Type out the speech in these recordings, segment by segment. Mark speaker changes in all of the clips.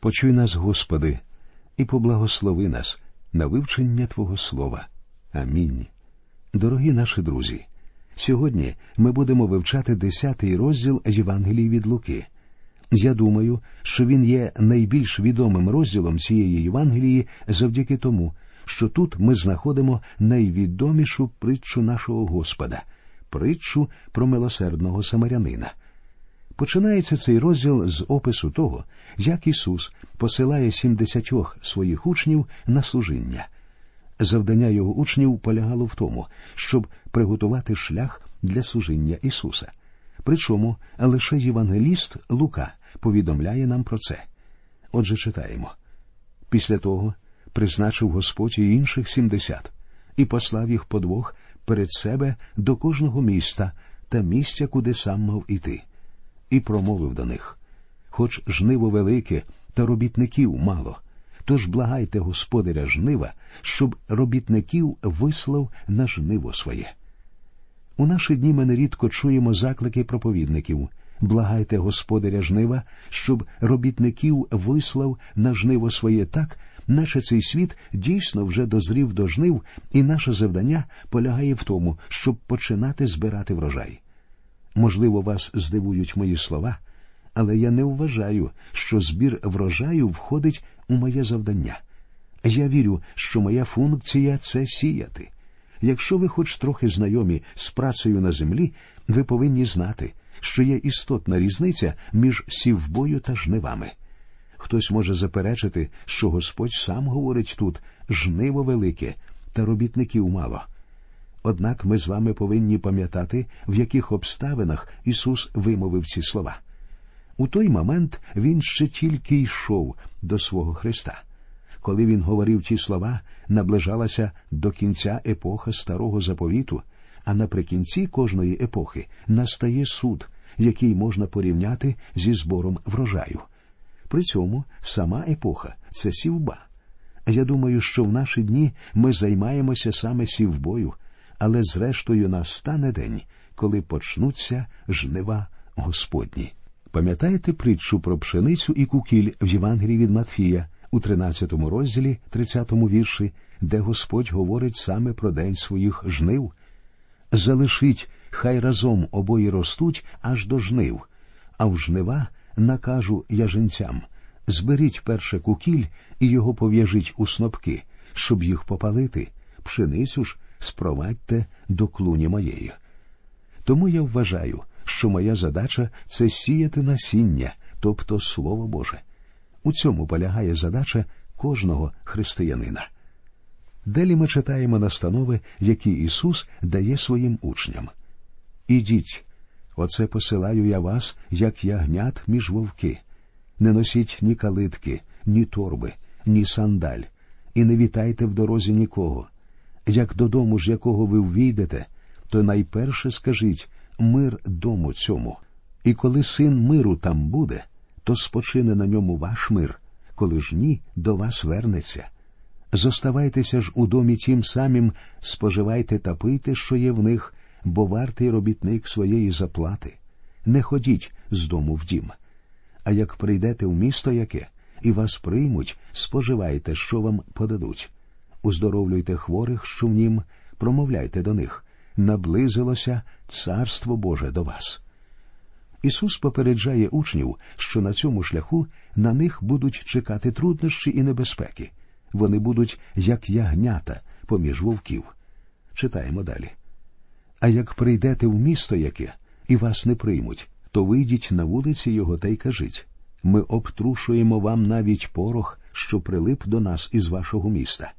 Speaker 1: Почуй нас, Господи, і поблагослови нас на вивчення Твого Слова. Амінь. Дорогі наші друзі. Сьогодні ми будемо вивчати десятий розділ Євангелії від Луки. Я думаю, що він є найбільш відомим розділом цієї Євангелії завдяки тому, що тут ми знаходимо найвідомішу притчу нашого Господа, притчу про милосердного самарянина. Починається цей розділ з опису того, як Ісус посилає сімдесятьох своїх учнів на служіння. Завдання його учнів полягало в тому, щоб приготувати шлях для служіння Ісуса. Причому лише євангеліст Лука повідомляє нам про це. Отже, читаємо після того призначив Господь інших сімдесят і послав їх по двох перед себе до кожного міста та місця, куди сам мав іти, і промовив до них Хоч жниво велике, та робітників мало. Тож благайте господаря жнива, щоб робітників вислав на жниво своє. У наші дні ми нерідко чуємо заклики проповідників благайте господаря жнива, щоб робітників вислав на жниво своє так, наче цей світ дійсно вже дозрів до жнив, і наше завдання полягає в тому, щоб починати збирати врожай. Можливо, вас здивують мої слова, але я не вважаю, що збір врожаю входить у моє завдання. Я вірю, що моя функція це сіяти. Якщо ви хоч трохи знайомі з працею на землі, ви повинні знати, що є істотна різниця між сівбою та жнивами. Хтось може заперечити, що Господь сам говорить тут жниво велике, та робітників мало. Однак ми з вами повинні пам'ятати, в яких обставинах Ісус вимовив ці слова. У той момент Він ще тільки йшов до свого Христа. Коли він говорив ті слова, наближалася до кінця епоха старого заповіту, а наприкінці кожної епохи настає суд, який можна порівняти зі збором врожаю. При цьому сама епоха це сівба. Я думаю, що в наші дні ми займаємося саме сівбою, але зрештою настане день, коли почнуться жнива Господні. Пам'ятаєте притчу про пшеницю і кукіль в Євангелії від Матфія у 13 розділі, 30 вірші, де Господь говорить саме про день своїх жнив? Залишіть, хай разом обоє ростуть аж до жнив, а в жнива накажу я жінцям зберіть перше кукіль і його пов'яжіть у снопки, щоб їх попалити, пшеницю ж спровадьте до клуні моєї. Тому я вважаю, що моя задача це сіяти насіння, тобто Слово Боже. У цьому полягає задача кожного християнина. Далі ми читаємо настанови, які Ісус дає своїм учням. Ідіть, оце посилаю я вас, як ягнят між вовки. Не носіть ні калитки, ні торби, ні сандаль, і не вітайте в дорозі нікого. Як додому ж якого ви ввійдете, то найперше скажіть мир дому цьому. І коли син миру там буде, то спочине на ньому ваш мир, коли ж ні, до вас вернеться. Зоставайтеся ж у домі тим самим, споживайте та пийте, що є в них, бо вартий робітник своєї заплати. Не ходіть з дому в дім. А як прийдете в місто яке, і вас приймуть, споживайте, що вам подадуть. Уздоровлюйте хворих, що в нім, промовляйте до них наблизилося Царство Боже до вас. Ісус попереджає учнів, що на цьому шляху на них будуть чекати труднощі і небезпеки. Вони будуть як ягнята поміж вовків. Читаємо далі. А як прийдете в місто яке і вас не приймуть, то вийдіть на вулиці його та й кажіть ми обтрушуємо вам навіть порох, що прилип до нас із вашого міста.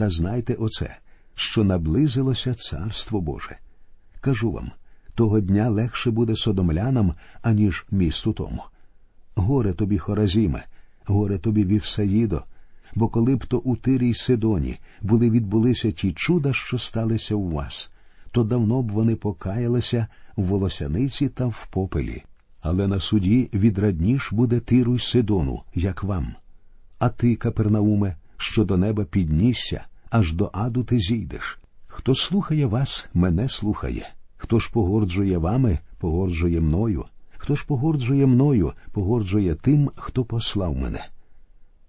Speaker 1: Та знайте оце, що наблизилося Царство Боже. Кажу вам, того дня легше буде содомлянам, аніж місту тому. Горе тобі, Хоразіме, горе тобі, Вівсаїдо, бо коли б то у Тирі й Сидоні були відбулися ті чуда, що сталися у вас, то давно б вони покаялися в волосяниці та в попелі. Але на суді відрадніш буде Тиру й Сидону, як вам. А ти, Капернауме, що до неба піднісся, аж до аду ти зійдеш. Хто слухає вас, мене слухає. Хто ж погорджує вами, погорджує мною. Хто ж погорджує мною, погорджує тим, хто послав мене.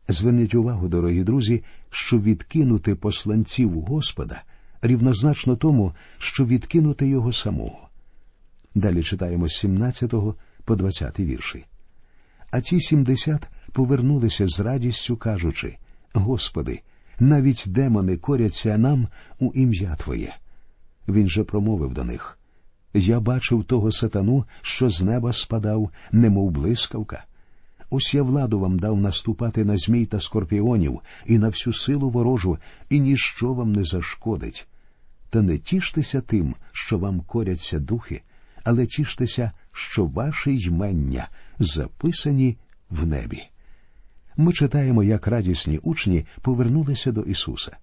Speaker 1: Зверніть увагу, дорогі друзі, що відкинути посланців Господа рівнозначно тому, що відкинути його самого. Далі читаємо з 17 по 20 вірші. А ті сімдесят повернулися з радістю, кажучи Господи, навіть демони коряться нам у ім'я Твоє. Він же промовив до них Я бачив того сатану, що з неба спадав, немов блискавка. Ось я владу вам дав наступати на змій та скорпіонів і на всю силу ворожу, і ніщо вам не зашкодить. Та не тіштеся тим, що вам коряться духи, але тіштеся, що ваші ймення записані в небі. Ми читаємо, як радісні учні повернулися до Ісуса.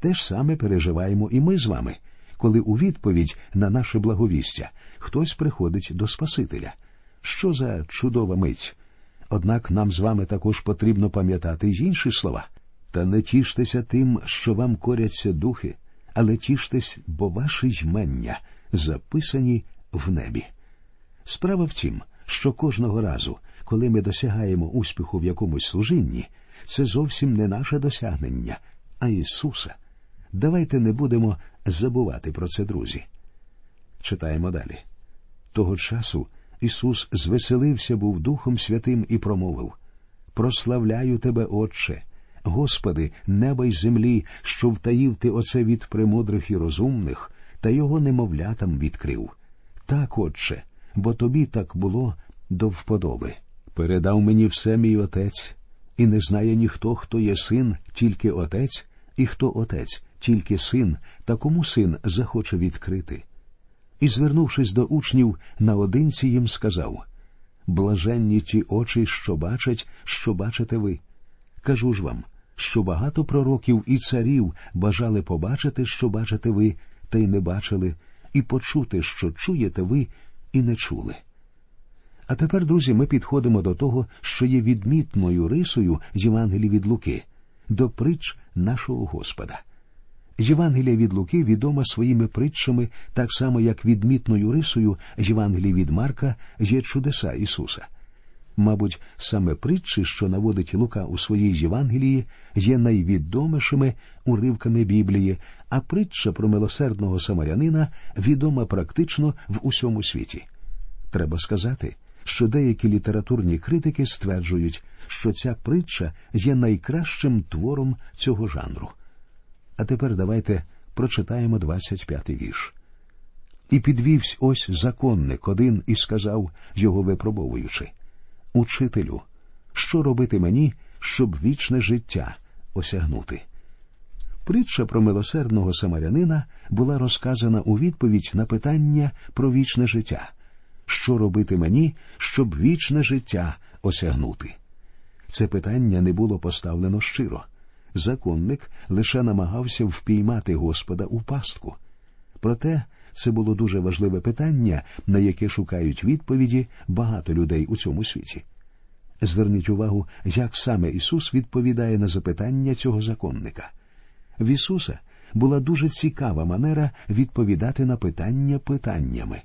Speaker 1: Те ж саме переживаємо і ми з вами, коли у відповідь на наше благовістя хтось приходить до Спасителя. Що за чудова мить! Однак нам з вами також потрібно пам'ятати й інші слова. Та не тіштеся тим, що вам коряться духи, але тіштесь, бо ваші ймення записані в небі. Справа в тім, що кожного разу, коли ми досягаємо успіху в якомусь служінні, це зовсім не наше досягнення, а Ісуса. Давайте не будемо забувати про це, друзі. Читаємо далі. Того часу Ісус звеселився був Духом Святим і промовив Прославляю тебе, Отче, Господи, неба й землі, що втаїв ти оце від премудрих і розумних, та його немовлятам відкрив. Так, Отче, бо тобі так було до вподоби. Передав мені все мій отець, і не знає ніхто, хто є син, тільки отець, і хто отець, тільки син, та кому син захоче відкрити. І, звернувшись до учнів, наодинці їм сказав Блаженні ті очі, що бачать, що бачите ви. Кажу ж вам, що багато пророків і царів бажали побачити, що бачите ви, та й не бачили, і почути, що чуєте ви, і не чули. А тепер, друзі, ми підходимо до того, що є відмітною рисою з Євангелії від Луки, до притч нашого Господа. Євангелія від Луки відома своїми притчами, так само як відмітною рисою з Євангелії від Марка є чудеса Ісуса. Мабуть, саме притчі, що наводить Лука у своїй Євангелії, є найвідомішими уривками Біблії, а притча про милосердного самарянина відома практично в усьому світі. Треба сказати, що деякі літературні критики стверджують, що ця притча є найкращим твором цього жанру. А тепер давайте прочитаємо 25-й вірш. І підвівсь ось законник один і сказав, його випробовуючи Учителю, що робити мені, щоб вічне життя осягнути? Притча про милосердного самарянина була розказана у відповідь на питання про вічне життя. Що робити мені, щоб вічне життя осягнути? Це питання не було поставлено щиро законник лише намагався впіймати Господа у пастку. Проте це було дуже важливе питання, на яке шукають відповіді багато людей у цьому світі. Зверніть увагу, як саме Ісус відповідає на запитання цього законника. В Ісуса була дуже цікава манера відповідати на питання питаннями.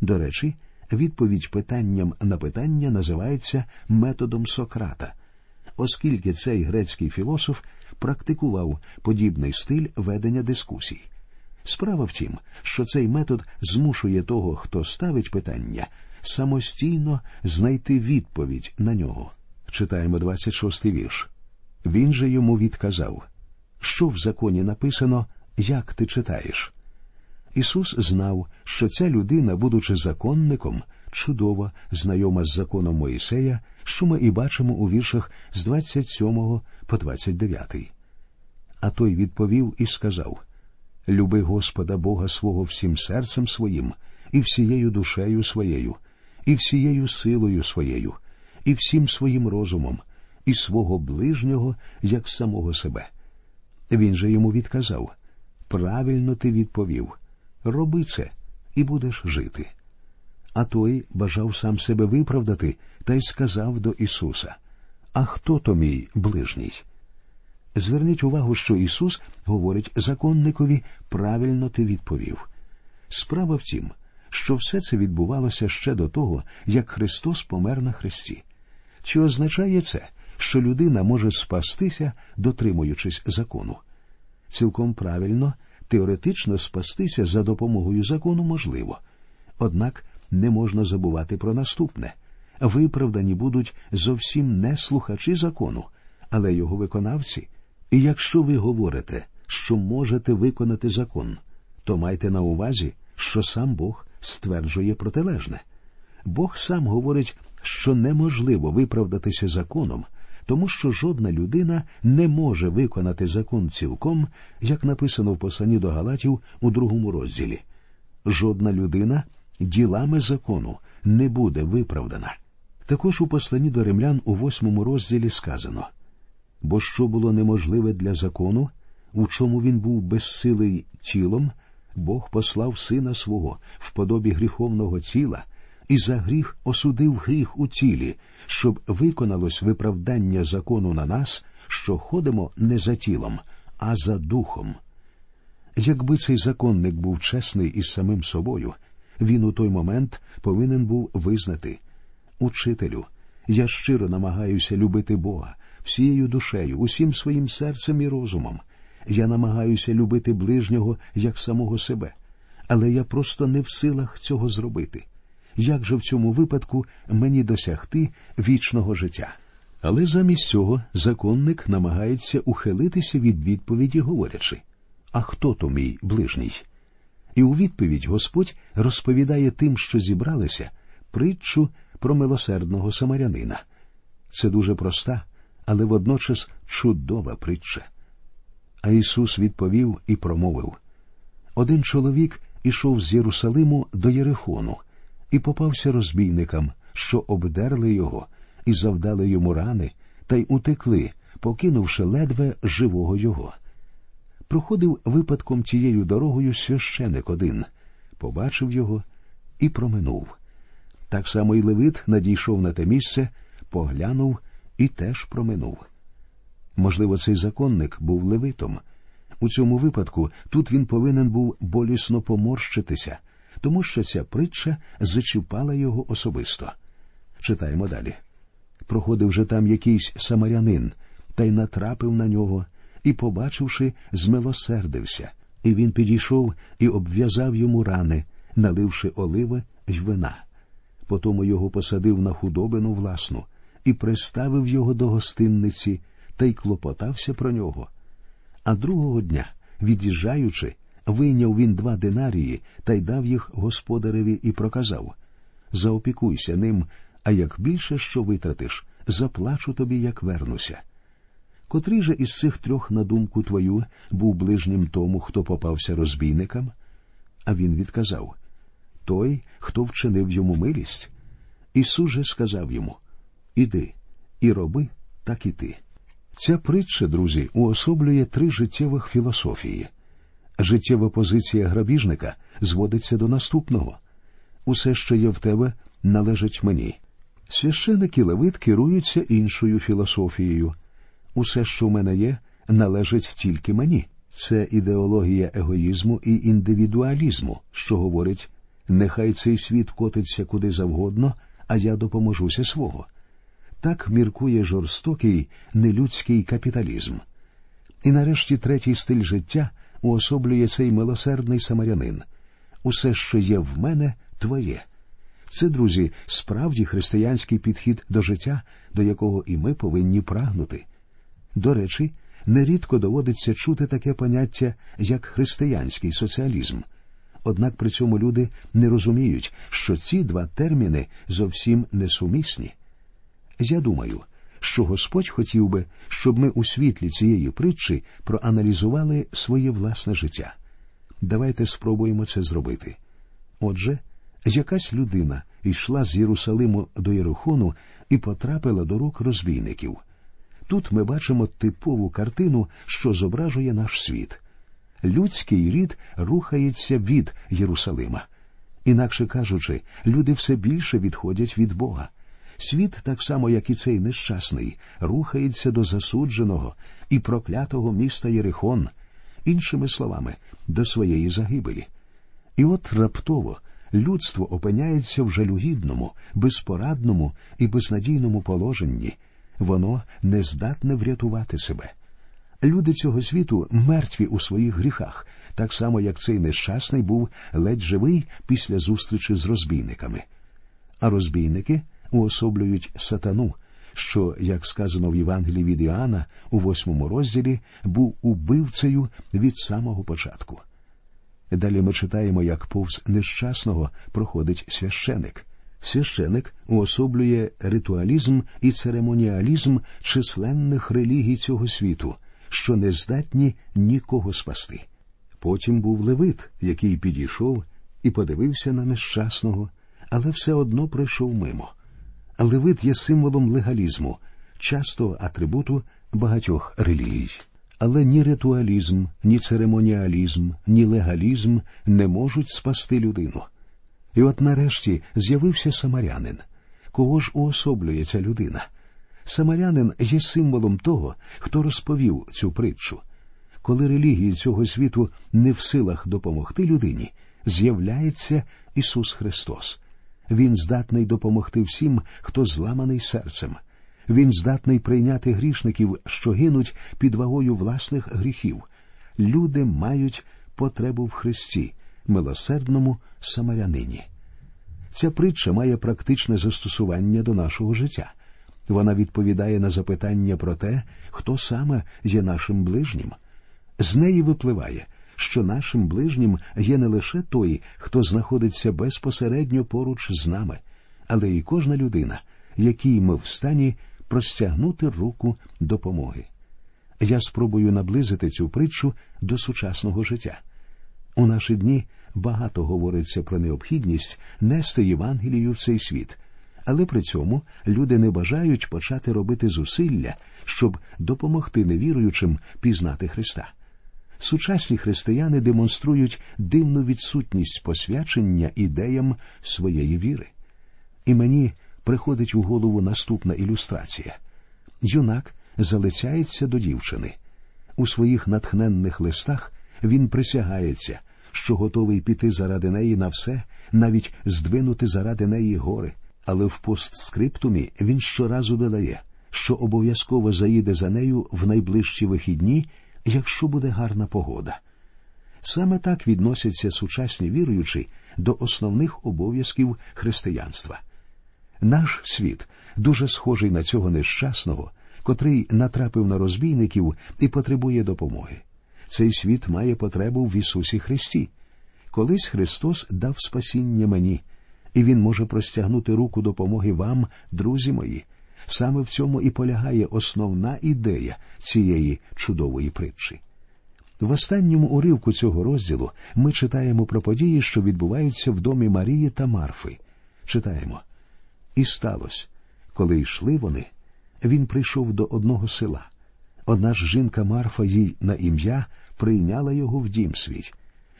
Speaker 1: До речі, відповідь питанням на питання називається методом Сократа, оскільки цей грецький філософ практикував подібний стиль ведення дискусій. Справа в тім, що цей метод змушує того, хто ставить питання, самостійно знайти відповідь на нього. Читаємо 26-й вірш. Він же йому відказав що в законі написано, як ти читаєш. Ісус знав, що ця людина, будучи законником, чудово знайома з законом Моїсея, що ми і бачимо у віршах з 27 по 29. А той відповів і сказав Люби Господа Бога свого всім серцем своїм, і всією душею своєю, і всією силою своєю, і всім своїм розумом, і свого ближнього, як самого себе. Він же йому відказав Правильно ти відповів роби це, і будеш жити. А той бажав сам себе виправдати та й сказав до Ісуса А хто то мій ближній? Зверніть увагу, що Ісус говорить законникові правильно ти відповів. Справа в тім, що все це відбувалося ще до того, як Христос помер на хресті. Чи означає це, що людина може спастися, дотримуючись закону. Цілком правильно, теоретично спастися за допомогою закону можливо. Однак не можна забувати про наступне виправдані будуть зовсім не слухачі закону, але його виконавці. І якщо ви говорите, що можете виконати закон, то майте на увазі, що сам Бог стверджує протилежне. Бог сам говорить, що неможливо виправдатися законом, тому що жодна людина не може виконати закон цілком, як написано в посланні до Галатів у другому розділі. Жодна людина ділами закону не буде виправдана. Також у посланні до римлян у восьмому розділі сказано бо що було неможливе для закону, у чому він був безсилий тілом, Бог послав сина свого в подобі гріховного тіла і за гріх осудив гріх у тілі, щоб виконалось виправдання закону на нас, що ходимо не за тілом, а за духом. Якби цей законник був чесний із самим собою, він у той момент повинен був визнати Учителю, я щиро намагаюся любити Бога всією душею, усім своїм серцем і розумом. Я намагаюся любити ближнього як самого себе, але я просто не в силах цього зробити. Як же в цьому випадку мені досягти вічного життя? Але замість цього законник намагається ухилитися від відповіді, говорячи А хто то мій ближній? І у відповідь Господь розповідає тим, що зібралися, притчу про милосердного самарянина. Це дуже проста, але водночас чудова притча. А Ісус відповів і промовив один чоловік ішов з Єрусалиму до Єрихону і попався розбійникам, що обдерли його і завдали йому рани, та й утекли, покинувши ледве живого його. Проходив випадком тією дорогою священик один, побачив його і проминув. Так само й Левит надійшов на те місце, поглянув і теж проминув. Можливо, цей законник був левитом. У цьому випадку тут він повинен був болісно поморщитися, тому що ця притча зачіпала його особисто. Читаємо далі. Проходив же там якийсь самарянин, та й натрапив на нього, і, побачивши, змилосердився, і він підійшов і обв'язав йому рани, наливши оливи й вина. Потому його посадив на худобину власну і приставив його до гостинниці та й клопотався про нього. А другого дня, від'їжджаючи, вийняв він два динарії та й дав їх господареві і проказав Заопікуйся ним, а як більше що витратиш, заплачу тобі, як вернуся. Котрий же із цих трьох, на думку твою, був ближнім тому, хто попався розбійникам? А він відказав той, хто вчинив йому милість. Ісус же сказав йому Іди і роби, так і ти. Ця притча, друзі, уособлює три життєвих філософії. Життєва позиція грабіжника зводиться до наступного усе, що є в тебе, належить мені. Священик і левит керуються іншою філософією. Усе, що в мене є, належить тільки мені. Це ідеологія егоїзму і індивідуалізму, що говорить нехай цей світ котиться куди завгодно, а я допоможуся свого. Так міркує жорстокий нелюдський капіталізм. І нарешті третій стиль життя уособлює цей милосердний самарянин. Усе, що є в мене, твоє. Це, друзі, справді християнський підхід до життя, до якого і ми повинні прагнути. До речі, нерідко доводиться чути таке поняття, як християнський соціалізм. Однак при цьому люди не розуміють, що ці два терміни зовсім несумісні. Я думаю, що Господь хотів би, щоб ми у світлі цієї притчі проаналізували своє власне життя. Давайте спробуємо це зробити. Отже, якась людина йшла з Єрусалиму до Єрихону і потрапила до рук розбійників. Тут ми бачимо типову картину, що зображує наш світ. Людський рід рухається від Єрусалима. Інакше кажучи, люди все більше відходять від Бога. Світ, так само як і цей нещасний, рухається до засудженого і проклятого міста Єрихон, іншими словами, до своєї загибелі. І от раптово людство опиняється в жалюгідному, безпорадному і безнадійному положенні, воно не здатне врятувати себе. Люди цього світу мертві у своїх гріхах, так само як цей нещасний був ледь живий після зустрічі з розбійниками. А розбійники уособлюють сатану, що, як сказано в Євангелії від Іоанна у восьмому розділі, був убивцею від самого початку. Далі ми читаємо, як повз нещасного проходить священик. Священик уособлює ритуалізм і церемоніалізм численних релігій цього світу, що не здатні нікого спасти. Потім був Левит, який підійшов і подивився на нещасного, але все одно пройшов мимо. Левит є символом легалізму, частого атрибуту багатьох релігій. Але ні ритуалізм, ні церемоніалізм, ні легалізм не можуть спасти людину. І от нарешті з'явився самарянин. Кого ж уособлює ця людина? Самарянин є символом того, хто розповів цю притчу. Коли релігії цього світу не в силах допомогти людині, з'являється Ісус Христос. Він здатний допомогти всім, хто зламаний серцем. Він здатний прийняти грішників, що гинуть під вагою власних гріхів. Люди мають потребу в Христі, милосердному самарянині. Ця притча має практичне застосування до нашого життя. Вона відповідає на запитання про те, хто саме є нашим ближнім. З неї випливає, що нашим ближнім є не лише той, хто знаходиться безпосередньо поруч з нами, але і кожна людина, якій ми в стані простягнути руку допомоги. Я спробую наблизити цю притчу до сучасного життя. У наші дні багато говориться про необхідність нести Євангелію в цей світ, але при цьому люди не бажають почати робити зусилля, щоб допомогти невіруючим пізнати Христа. Сучасні християни демонструють дивну відсутність посвячення ідеям своєї віри. І мені приходить у голову наступна ілюстрація. Юнак залицяється до дівчини. У своїх натхненних листах він присягається, що готовий піти заради неї на все, навіть здвинути заради неї гори. Але в постскриптумі він щоразу додає, що обов'язково заїде за нею в найближчі вихідні, якщо буде гарна погода. Саме так відносяться сучасні віруючі до основних обов'язків християнства. Наш світ дуже схожий на цього нещасного, котрий натрапив на розбійників і потребує допомоги. Цей світ має потребу в Ісусі Христі. Колись Христос дав спасіння мені, і Він може простягнути руку допомоги вам, друзі мої. Саме в цьому і полягає основна ідея цієї чудової притчі. В останньому уривку цього розділу ми читаємо про події, що відбуваються в домі Марії та Марфи. Читаємо. І сталося, коли йшли вони, він прийшов до одного села. Одна ж жінка Марфа їй на ім'я прийняла його в дім свій.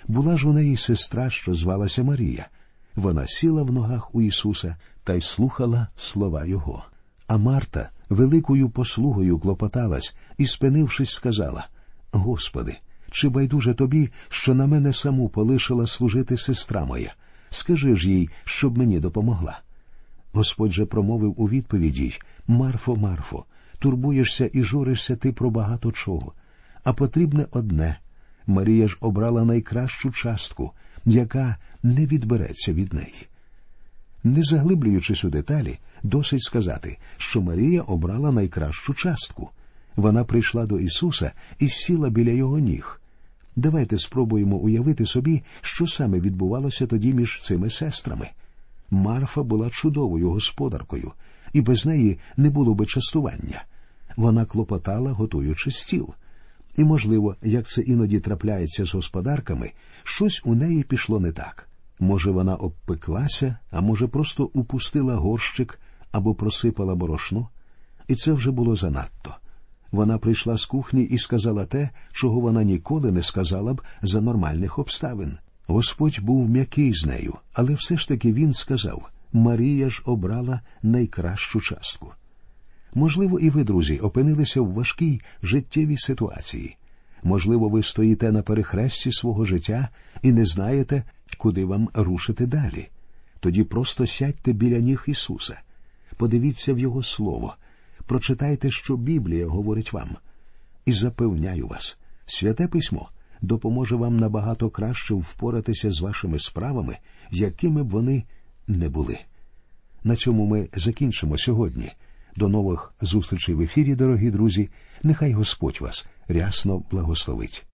Speaker 1: Була ж у неї сестра, що звалася Марія. Вона сіла в ногах у Ісуса та й слухала слова Його. А Марта великою послугою клопоталась і, спинившись, сказала Господи, чи байдуже тобі, що на мене саму полишила служити сестра моя? Скажи ж їй, щоб мені допомогла. Господь же промовив у відповіді Марфо, Марфо, турбуєшся і журишся ти про багато чого, а потрібне одне Марія ж обрала найкращу частку, яка не відбереться від неї. Не заглиблюючись у деталі, досить сказати, що Марія обрала найкращу частку. Вона прийшла до Ісуса і сіла біля його ніг. Давайте спробуємо уявити собі, що саме відбувалося тоді між цими сестрами. Марфа була чудовою господаркою, і без неї не було би частування. Вона клопотала, готуючи стіл. І, можливо, як це іноді трапляється з господарками, щось у неї пішло не так. Може, вона обпеклася, а може, просто упустила горщик або просипала борошно, і це вже було занадто. Вона прийшла з кухні і сказала те, чого вона ніколи не сказала б за нормальних обставин. Господь був м'який з нею, але все ж таки він сказав Марія ж обрала найкращу частку. Можливо, і ви, друзі, опинилися в важкій життєвій ситуації. Можливо, ви стоїте на перехресті свого життя і не знаєте, куди вам рушити далі. Тоді просто сядьте біля ніг Ісуса, подивіться в Його Слово, прочитайте, що Біблія говорить вам. І запевняю вас, святе письмо допоможе вам набагато краще впоратися з вашими справами, якими б вони не були. На цьому ми закінчимо сьогодні. До нових зустрічей в ефірі, дорогі друзі. Нехай Господь вас рясно благословить.